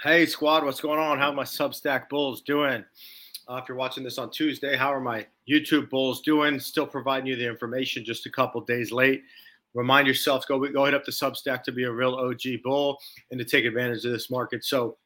Hey, squad, what's going on? How are my Substack Bulls doing? Uh, if you're watching this on Tuesday, how are my YouTube Bulls doing? Still providing you the information just a couple days late. Remind yourself, go, go hit up the Substack to be a real OG Bull and to take advantage of this market. So,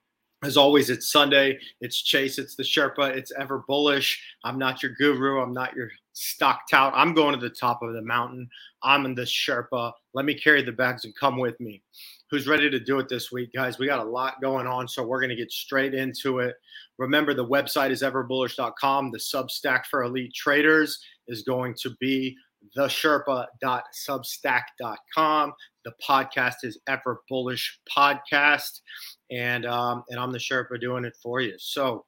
as always, it's Sunday. It's Chase. It's the Sherpa. It's ever bullish. I'm not your guru. I'm not your stock tout. I'm going to the top of the mountain. I'm in the Sherpa. Let me carry the bags and come with me who's ready to do it this week, guys. We got a lot going on, so we're going to get straight into it. Remember, the website is everbullish.com. The Substack for elite traders is going to be thesherpa.substack.com. The podcast is Ever Bullish Podcast, and um, and I'm the Sherpa doing it for you. So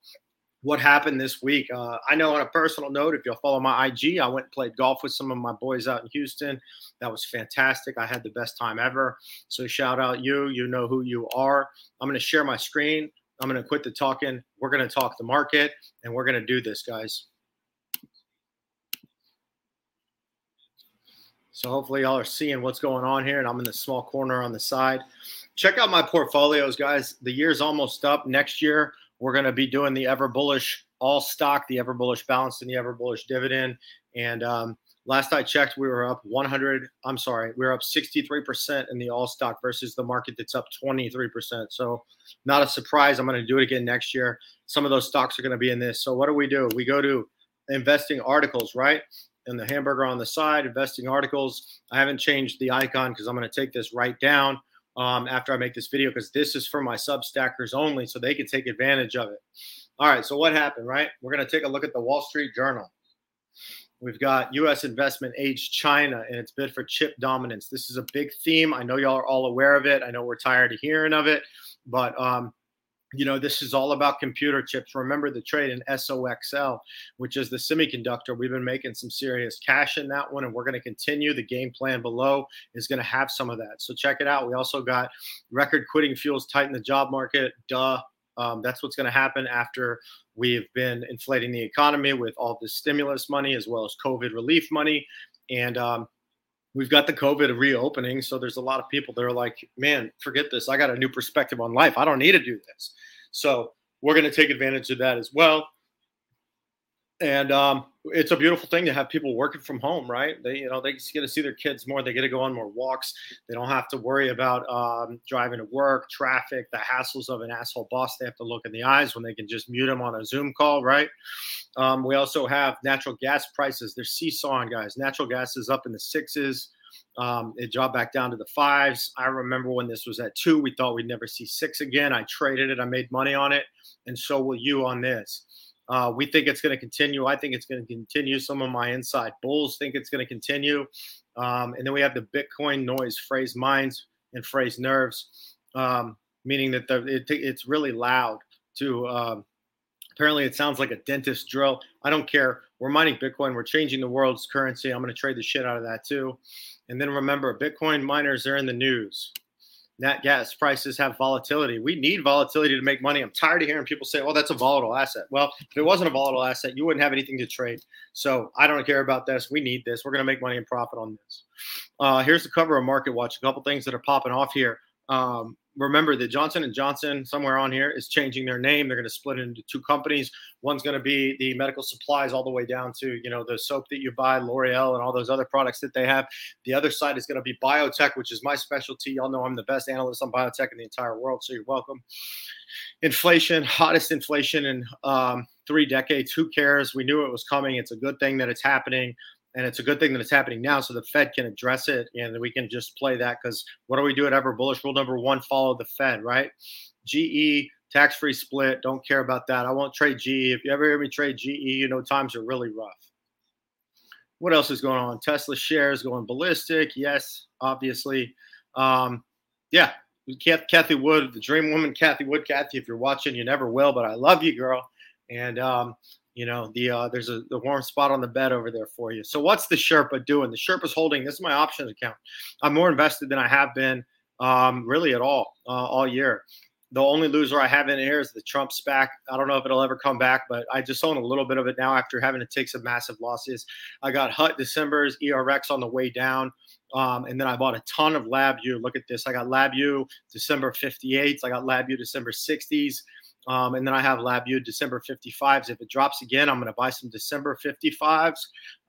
what happened this week. Uh, I know on a personal note, if you'll follow my IG, I went and played golf with some of my boys out in Houston. That was fantastic. I had the best time ever. So shout out you. You know who you are. I'm going to share my screen. I'm going to quit the talking. We're going to talk the market, and we're going to do this, guys. So hopefully y'all are seeing what's going on here, and I'm in the small corner on the side. Check out my portfolios, guys. The year's almost up. Next year, we're going to be doing the ever bullish all stock, the ever bullish balance, and the ever bullish dividend. And um, last I checked, we were up 100. I'm sorry, we are up 63% in the all stock versus the market that's up 23%. So not a surprise. I'm going to do it again next year. Some of those stocks are going to be in this. So what do we do? We go to investing articles, right? And the hamburger on the side, investing articles. I haven't changed the icon because I'm going to take this right down um, after I make this video because this is for my Substackers only, so they can take advantage of it. All right, so what happened, right? We're going to take a look at the Wall Street Journal. We've got U.S. investment age China and its bid for chip dominance. This is a big theme. I know y'all are all aware of it. I know we're tired of hearing of it, but um, you know, this is all about computer chips. Remember the trade in SOXL, which is the semiconductor. We've been making some serious cash in that one, and we're going to continue. The game plan below is going to have some of that. So check it out. We also got record quitting fuels tighten the job market. Duh. Um, that's what's going to happen after we've been inflating the economy with all the stimulus money as well as COVID relief money. And um, we've got the COVID reopening. So there's a lot of people that are like, man, forget this. I got a new perspective on life. I don't need to do this. So we're going to take advantage of that as well. And um, it's a beautiful thing to have people working from home, right? They, you know, they get to see their kids more. They get to go on more walks. They don't have to worry about um, driving to work, traffic, the hassles of an asshole boss. They have to look in the eyes when they can just mute them on a Zoom call, right? Um, we also have natural gas prices. They're seesawing, guys. Natural gas is up in the sixes. Um, it dropped back down to the fives. I remember when this was at two, we thought we'd never see six again. I traded it, I made money on it, and so will you on this. Uh, we think it's going to continue. I think it's going to continue. Some of my inside bulls think it's going to continue. Um, and then we have the Bitcoin noise, phrase minds and phrase nerves, um, meaning that the, it, it's really loud to. Um, apparently, it sounds like a dentist drill. I don't care. We're mining Bitcoin. We're changing the world's currency. I'm going to trade the shit out of that too. And then remember, Bitcoin miners are in the news. Nat gas prices have volatility. We need volatility to make money. I'm tired of hearing people say, "Oh, that's a volatile asset." Well, if it wasn't a volatile asset, you wouldn't have anything to trade. So I don't care about this. We need this. We're going to make money and profit on this. Uh, here's the cover of Market Watch. A couple things that are popping off here. Um, remember that Johnson and Johnson somewhere on here is changing their name. They're going to split into two companies. One's going to be the medical supplies all the way down to you know the soap that you buy, L'Oreal, and all those other products that they have. The other side is going to be biotech, which is my specialty. Y'all know I'm the best analyst on biotech in the entire world, so you're welcome. Inflation, hottest inflation in um, three decades. Who cares? We knew it was coming. It's a good thing that it's happening and it's a good thing that it's happening now so the fed can address it and we can just play that because what do we do at ever bullish? Rule number one follow the fed right? Ge tax-free split don't care about that. I won't trade ge if you ever hear me trade ge you know times are really rough. What else is going on? Tesla shares going ballistic yes obviously. Um, yeah Cathie Wood the dream woman Cathie Wood Cathie if you're watching you never will but i love you girl. And um, you know the uh, there's a the warm spot on the bed over there for you so what's the sherpa doing the sherpa's holding this is my options account i'm more invested than i have been um, really at all uh, all year the only loser i have in here is the trump SPAC. i don't know if it'll ever come back but i just own a little bit of it now after having to take some massive losses i got hut december's erx on the way down Um, and then I bought a ton of LabU. Look at this. I got LabU December 58s. I got LabU December 60s. Um, and then I have LabU December 55s. If it drops again, I'm going to buy some December 55s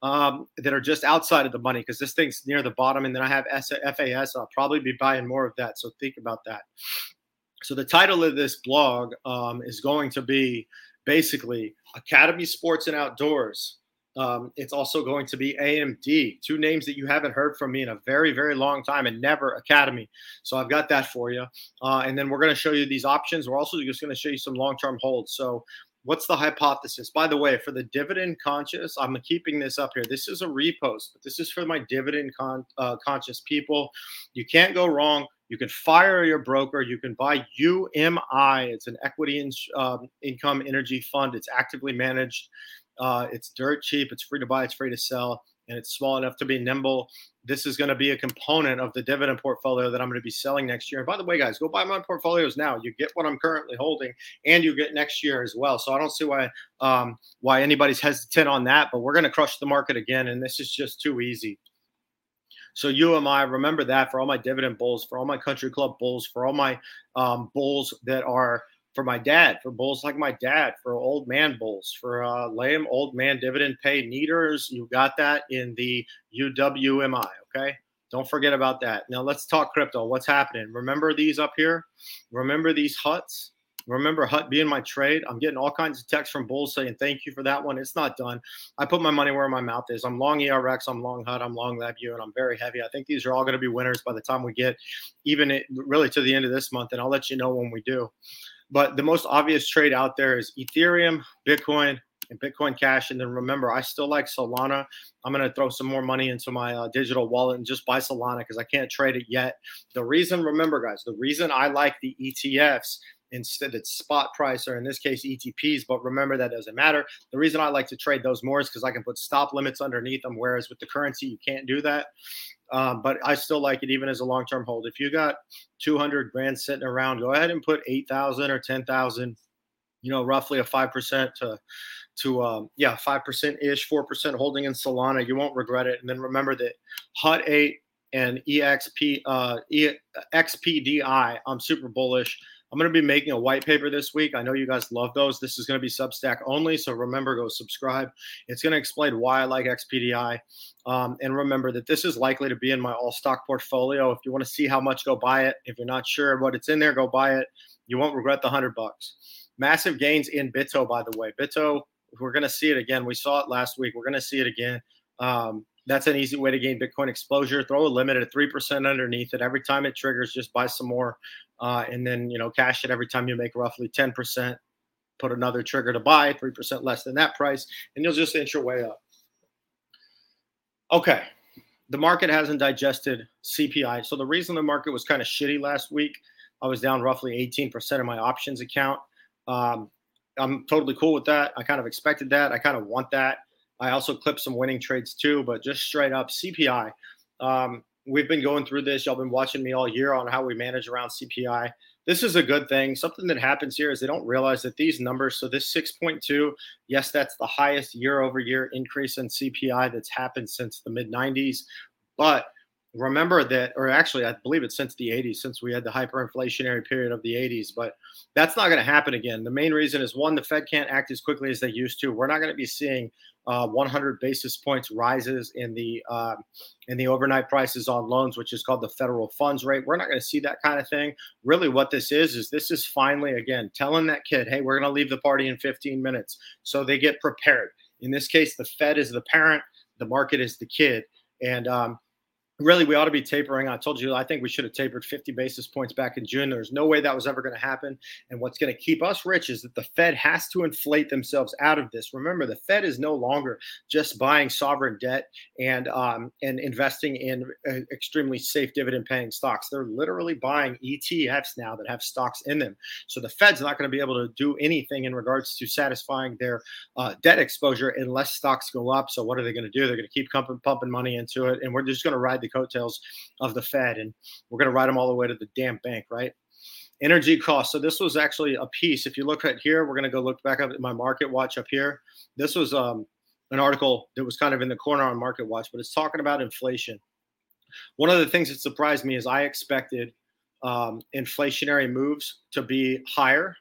um, that are just outside of the money because this thing's near the bottom. And then I have FAS. I'll probably be buying more of that. So think about that. So the title of this blog um, is going to be basically Academy Sports and Outdoors um, it's also going to be AMD, two names that you haven't heard from me in a very, very long time, and never Academy. So I've got that for you. Uh, and then we're going to show you these options. We're also just going to show you some long term holds. So what's the hypothesis? By the way, for the dividend conscious, I'm keeping this up here. This is a repost, but this is for my dividend con- uh, conscious people. You can't go wrong. You can fire your broker. You can buy UMI. It's an equity in, um, income energy fund. It's actively managed. Uh, it's dirt cheap. It's free to buy. It's free to sell, and it's small enough to be nimble. This is going to be a component of the dividend portfolio that I'm going to be selling next year. And by the way, guys, go buy my portfolios now. You get what I'm currently holding, and you get next year as well. So I don't see why um, why anybody's hesitant on that. But we're going to crush the market again, and this is just too easy. So UMI, remember that for all my dividend bulls, for all my country club bulls, for all my um, bulls that are for my dad, for bulls like my dad, for old man bulls, for uh, lame old man dividend pay neaters. You got that in the UWMI. Okay. Don't forget about that. Now let's talk crypto. What's happening? Remember these up here? Remember these huts? Remember Hut being my trade? I'm getting all kinds of texts from bulls saying thank you for that one. It's not done. I put my money where my mouth is. I'm long ERX, I'm long Hut, I'm long LabU, and I'm very heavy. I think these are all going to be winners by the time we get even it, really to the end of this month, and I'll let you know when we do. But the most obvious trade out there is Ethereum, Bitcoin, and Bitcoin Cash. And then remember, I still like Solana. I'm going to throw some more money into my uh, digital wallet and just buy Solana because I can't trade it yet. The reason, remember, guys, the reason I like the ETFs instead it's spot price or in this case ETPs. But remember that doesn't matter. The reason I like to trade those more is because I can put stop limits underneath them, whereas with the currency you can't do that. Um, but I still like it even as a long term hold. If you got 200 grand sitting around, go ahead and put 8,000 or 10,000, you know, roughly a 5% to, to um, yeah, 5% ish, 4% holding in Solana. You won't regret it. And then remember that Hut 8 and EXP, uh, XPDI, I'm super bullish. I'm going to be making a white paper this week. I know you guys love those. This is going to be Substack only. So remember, go subscribe. It's going to explain why I like XPDI. Um, and remember that this is likely to be in my all stock portfolio. If you want to see how much, go buy it. If you're not sure what it's in there, go buy it. You won't regret the hundred bucks. Massive gains in BITO, by the way. BITO, we're going to see it again. We saw it last week. We're going to see it again. Um, that's an easy way to gain Bitcoin exposure. Throw a limit at 3% underneath it. Every time it triggers, just buy some more uh, and then, you know, cash it every time you make roughly 10%. Put another trigger to buy, 3% less than that price, and you'll just inch your way up. Okay. The market hasn't digested CPI. So the reason the market was kind of shitty last week, I was down roughly 18% of my options account. Um, I'm totally cool with that. I kind of expected that. I kind of want that. I also clipped some winning trades too, but just straight up CPI. Um, we've been going through this. Y'all been watching me all year on how we manage around CPI. This is a good thing. Something that happens here is they don't realize that these numbers, so this 6.2, yes, that's the highest year over year increase in CPI that's happened since the mid 90s. But remember that, or actually, I believe it's since the 80s, since we had the hyperinflationary period of the 80s. But that's not going to happen again. The main reason is one, the Fed can't act as quickly as they used to. We're not going to be seeing uh, 100 basis points rises in the uh, in the overnight prices on loans, which is called the federal funds rate. We're not going to see that kind of thing. Really, what this is is this is finally again telling that kid, "Hey, we're going to leave the party in 15 minutes," so they get prepared. In this case, the Fed is the parent, the market is the kid, and um, really we ought to be tapering. I told you I think we should have tapered 50 basis points back in June. There's no way that was ever going to happen. And what's going to keep us rich is that the Fed has to inflate themselves out of this. Remember, the Fed is no longer just buying sovereign debt and um, and investing in uh, extremely safe dividend paying stocks. They're literally buying ETFs now that have stocks in them. So the Fed's not going to be able to do anything in regards to satisfying their uh, debt exposure unless stocks go up. So what are they going to do? They're going to keep pumping, pumping money into it, and we're just going to ride the coattails of the Fed, and we're going to ride them all the way to the damn bank, right? Energy costs. So this was actually a piece. If you look at here, we're going to go look back up at my Market Watch up here. This was um, an article that was kind of in the corner on Market Watch, but it's talking about inflation. One of the things that surprised me is I expected um, inflationary moves to be higher.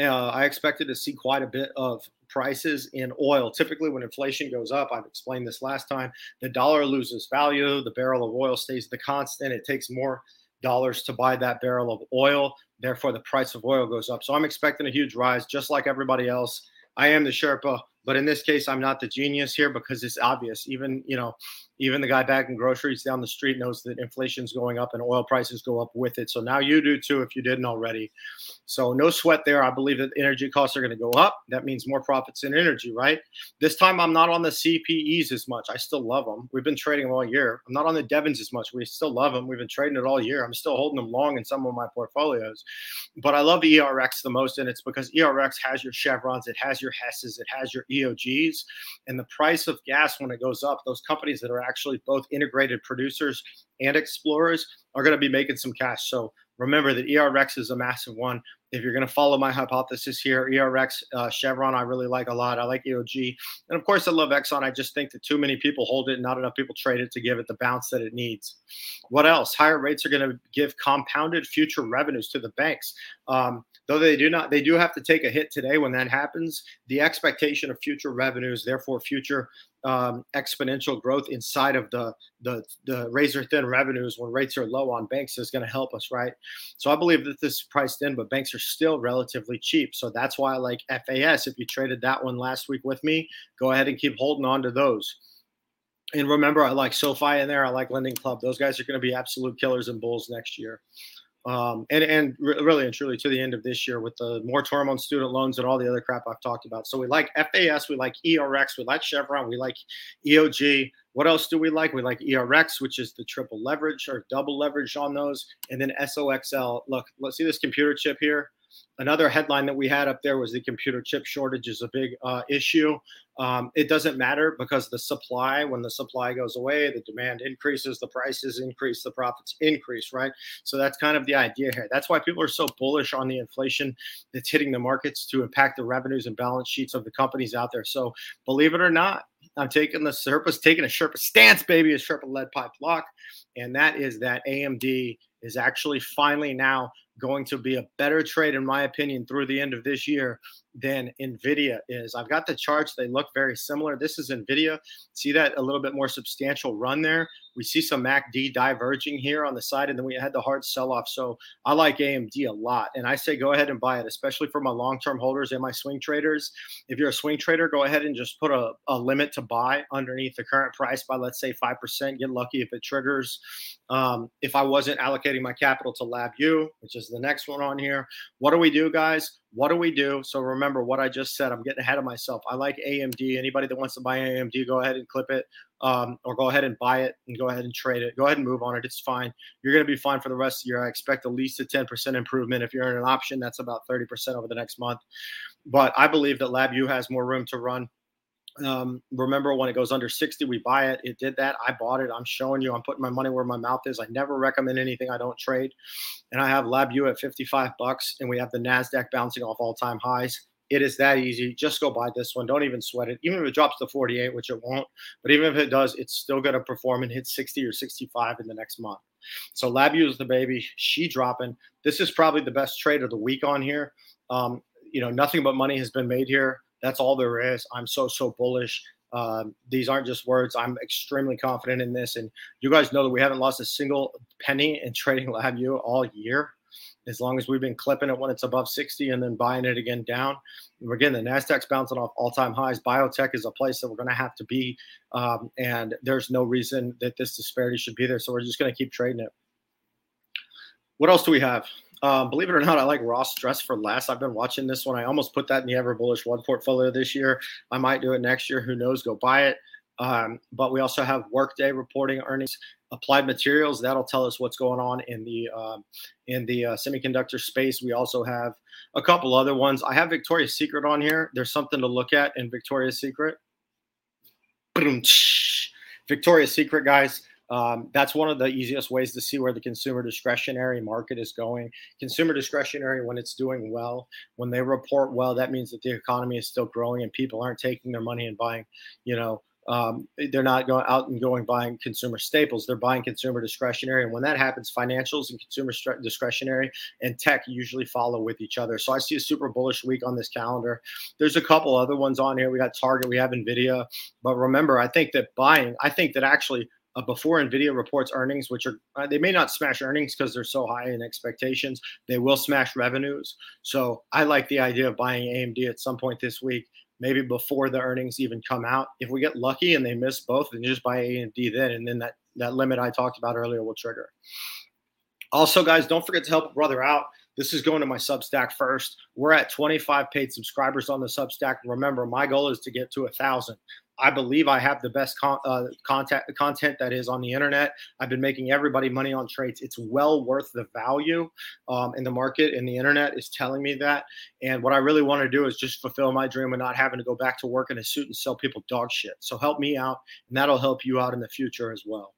Uh, I expected to see quite a bit of prices in oil. Typically, when inflation goes up, I've explained this last time, the dollar loses value, the barrel of oil stays the constant. It takes more dollars to buy that barrel of oil. Therefore, the price of oil goes up. So I'm expecting a huge rise, just like everybody else. I am the Sherpa, but in this case, I'm not the genius here because it's obvious. Even you know, even the guy bagging groceries down the street knows that inflation's going up and oil prices go up with it. So now you do too if you didn't already. So no sweat there. I believe that energy costs are going to go up. That means more profits in energy, right? This time I'm not on the CPEs as much. I still love them. We've been trading them all year. I'm not on the Devons as much. We still love them. We've been trading it all year. I'm still holding them long in some of my portfolios. But I love ERX the most, and it's because ERX has your Chevrons, it has your Hesses, it has your EOGs, and the price of gas when it goes up, those companies that are actually both integrated producers and explorers are going to be making some cash. So remember that ERX is a massive one. If you're going to follow my hypothesis here, ERX, uh, Chevron, I really like a lot. I like EOG. And of course, I love Exxon. I just think that too many people hold it and not enough people trade it to give it the bounce that it needs. What else? Higher rates are going to give compounded future revenues to the banks. Um, though they do not, they do have to take a hit today when that happens. The expectation of future revenues, therefore, future um, exponential growth inside of the, the the razor thin revenues when rates are low on banks is going to help us, right? So I believe that this is priced in, but banks are still relatively cheap. So that's why I like FAS. If you traded that one last week with me, go ahead and keep holding on to those. And remember, I like SoFi in there. I like Lending Club. Those guys are going to be absolute killers and bulls next year um, and and really and truly to the end of this year with the moratorium on student loans and all the other crap I've talked about. So we like FAS, we like ERX, we like Chevron, we like EOG. What else do we like? We like ERX, which is the triple leverage or double leverage on those, and then SOXL. Look, let's see this computer chip here. Another headline that we had up there was the computer chip shortage is a big uh, issue. Um, it doesn't matter because the supply, when the supply goes away, the demand increases, the prices increase, the profits increase, right? So that's kind of the idea here. That's why people are so bullish on the inflation that's hitting the markets to impact the revenues and balance sheets of the companies out there. So believe it or not, I'm taking the Sherpa's taking a Sherpa stance, baby, a Sherpa lead pipe lock, and that is that AMD is actually finally now going to be a better trade, in my opinion, through the end of this year than NVIDIA is. I've got the charts, they look very similar. This is NVIDIA. See that a little bit more substantial run there. We see some MACD diverging here on the side, and then we had the hard sell off. So I like AMD a lot. And I say go ahead and buy it, especially for my long term holders and my swing traders. If you're a swing trader, go ahead and just put a, a limit to buy underneath the current price by, let's say, 5%. Get lucky if it triggers. Um, if I wasn't allocating my capital to LabU, which is the next one on here, what do we do, guys? What do we do? So remember what I just said. I'm getting ahead of myself. I like AMD. Anybody that wants to buy AMD, go ahead and clip it, um, or go ahead and buy it and go ahead and trade it. Go ahead and move on it. It's fine. You're going to be fine for the rest of the year. I expect at least a 10% improvement. If you're in an option, that's about 30% over the next month. But I believe that LabU has more room to run. Um, remember when it goes under 60, we buy it. It did that. I bought it. I'm showing you. I'm putting my money where my mouth is. I never recommend anything I don't trade. And I have LabU at 55 bucks, and we have the NASDAQ bouncing off all time highs. It is that easy. Just go buy this one. Don't even sweat it. Even if it drops to 48, which it won't, but even if it does, it's still going to perform and hit 60 or 65 in the next month. So LabU is the baby. She dropping. This is probably the best trade of the week on here. Um, you know, nothing but money has been made here. That's all there is. I'm so so bullish. Um, these aren't just words. I'm extremely confident in this, and you guys know that we haven't lost a single penny in trading LabU all year. As long as we've been clipping it when it's above 60 and then buying it again down. Again, the Nasdaq's bouncing off all-time highs. Biotech is a place that we're going to have to be, um, and there's no reason that this disparity should be there. So we're just going to keep trading it. What else do we have? Um, believe it or not, I like Ross Dress for Less. I've been watching this one. I almost put that in the Ever Bullish One portfolio this year. I might do it next year. Who knows? Go buy it. Um, but we also have Workday reporting earnings. Applied Materials that'll tell us what's going on in the um, in the uh, semiconductor space. We also have a couple other ones. I have Victoria's Secret on here. There's something to look at in Victoria's Secret. Victoria's Secret, guys. Um, that's one of the easiest ways to see where the consumer discretionary market is going. Consumer discretionary, when it's doing well, when they report well, that means that the economy is still growing and people aren't taking their money and buying, you know, um, they're not going out and going buying consumer staples. They're buying consumer discretionary, and when that happens, financials and consumer discretionary and tech usually follow with each other. So I see a super bullish week on this calendar. There's a couple other ones on here. We got Target, we have Nvidia, but remember, I think that buying, I think that actually uh, before Nvidia reports earnings, which are uh, they may not smash earnings because they're so high in expectations, they will smash revenues. So I like the idea of buying AMD at some point this week, maybe before the earnings even come out. If we get lucky and they miss both, then just buy AMD then, and then that that limit I talked about earlier will trigger. Also, guys, don't forget to help a brother out. This is going to my Substack first. We're at 25 paid subscribers on the Substack. Remember, my goal is to get to a thousand. I believe I have the best con- uh, content content that is on the internet. I've been making everybody money on trades. It's well worth the value um, in the market, and the internet is telling me that. And what I really want to do is just fulfill my dream of not having to go back to work in a suit and sell people dog shit. So help me out, and that'll help you out in the future as well.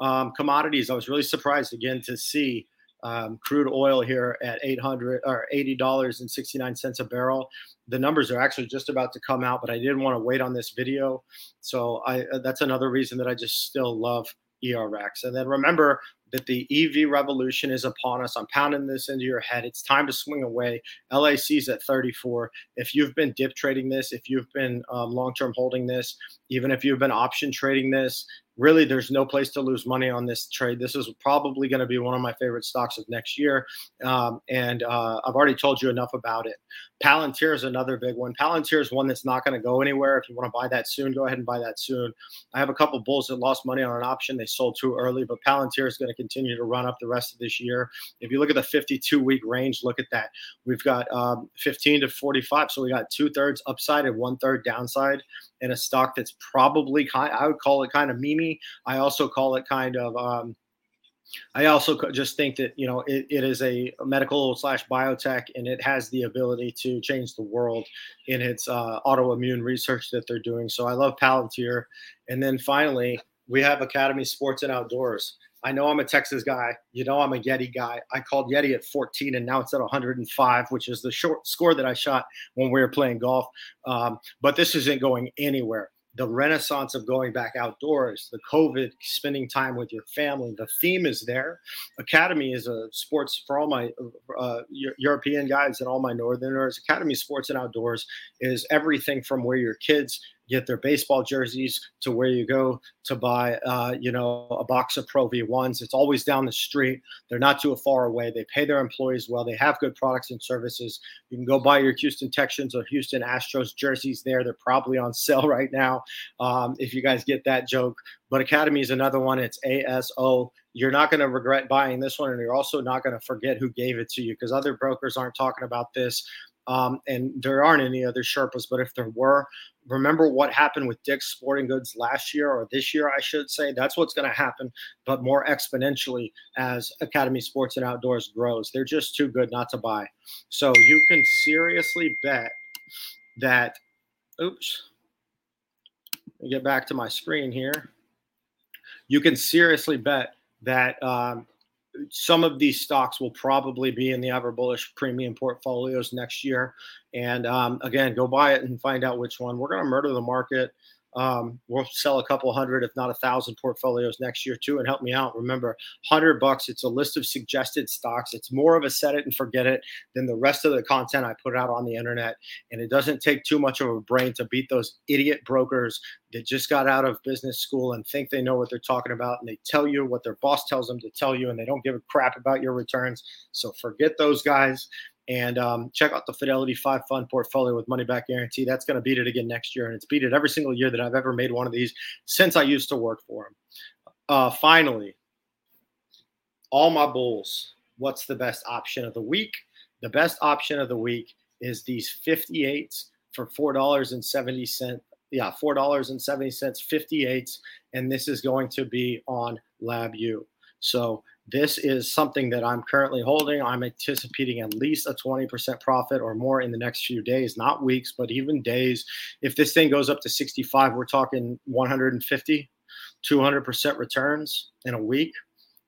Um, commodities. I was really surprised again to see um, crude oil here at 800 or 80 dollars and 69 cents a barrel. The numbers are actually just about to come out but i didn't want to wait on this video. So i uh, that's another reason that i just still love erx and then remember that the ev revolution is upon us. I'm pounding this into your head. It's time to swing away. Lac's at 34 if you've been dip trading this if you've been um, long-term holding this even if you've been option trading this really there's no place to lose money on this trade. This is probably going to be one of my favorite stocks of next year. Um, and uh, I've already told you enough about it. Palantir is another big one. Palantir is one that's not going to go anywhere. If you want to buy that soon, go ahead and buy that soon. I have a couple bulls that lost money on an option. They sold too early, but Palantir is going to continue to run up the rest of this year. If you look at the 52 week range, look at that. We've got um, 15 to 45. So we got two thirds upside and one third downside in a stock that's probably kind I would call it kind of memey. I also call it kind of um, I also just think that you know it, it is a medical slash biotech, and it has the ability to change the world in its uh, autoimmune research that they're doing. So I love Palantir, and then finally we have Academy Sports and Outdoors. I know I'm a Texas guy. You know I'm a Yeti guy. I called Yeti at 14, and now it's at 105, which is the short score that I shot when we were playing golf. Um, but this isn't going anywhere. The renaissance of going back outdoors, the COVID, spending time with your family, the theme is there. Academy is a sports for all my uh, European guys and all my Northerners. Academy Sports and Outdoors is everything from where your kids get their baseball jerseys to where you go to buy, uh, you know, a box of Pro V1s. It's always down the street. They're not too far away. They pay their employees well. They have good products and services. You can go buy your Houston Texans or Houston Astros jerseys there. They're probably on sale right now. Um, if you guys get that joke. But Academy is another one. It's ASO. You're not going to regret buying this one, and you're also not going to forget who gave it to you because other brokers aren't talking about this. Um, and there aren't any other Sherpas, but if there were, remember what happened with Dick's Sporting Goods last year or this year, I should say. That's what's going to happen, but more exponentially as Academy Sports and Outdoors grows. They're just too good not to buy. So you can seriously bet that, oops, let me get back to my screen here. You can seriously bet that um, some of these stocks will probably be in the ever bullish premium portfolios next year. And um, again, go buy it and find out which one. We're going to murder the market. Um, we'll sell a couple hundred, if not a thousand portfolios next year too, and help me out. Remember, hundred bucks. It's a list of suggested stocks. It's more of a set it and forget it than the rest of the content I put out on the internet. And it doesn't take too much of a brain to beat those idiot brokers that just got out of business school and think they know what they're talking about, and they tell you what their boss tells them to tell you, and they don't give a crap about your returns. So forget those guys and um, check out the Fidelity Five Fund portfolio with money back guarantee. That's going to beat it again next year, and it's beat it every single year that I've ever made one of these since I used to work for them. Uh, finally, all my bulls. What's the best option of the week? The best option of the week is these 58s for four dollars and seventy cent. Yeah, four dollars and seventy cents, 58s, and this is going to be on LabU. So this is something that I'm currently holding. I'm anticipating at least a 20% profit or more in the next few days, not weeks, but even days. If this thing goes up to 65, we're talking 150, 200% returns in a week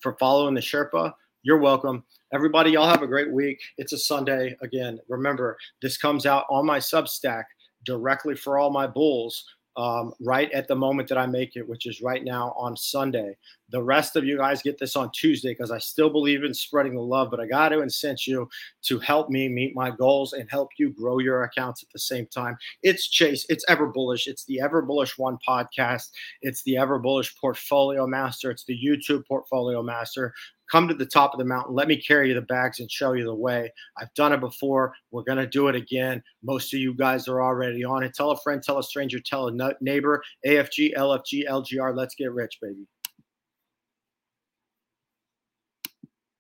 for following the Sherpa. You're welcome. Everybody, y'all have a great week. It's a Sunday. Again, remember, this comes out on my Substack directly for all my bulls um, right at the moment that I make it, which is right now on Sunday. The rest of you guys get this on Tuesday because I still believe in spreading the love, but I got to incent you to help me meet my goals and help you grow your accounts at the same time. It's Chase, it's Ever Bullish, it's the Ever Bullish One podcast, it's the Ever Bullish Portfolio Master, it's the YouTube Portfolio Master come to the top of the mountain. Let me carry you the bags and show you the way. I've done it before. We're going to do it again. Most of you guys are already on it. Tell a friend, tell a stranger, tell a neighbor. AFG, LFG, LGR. Let's get rich, baby.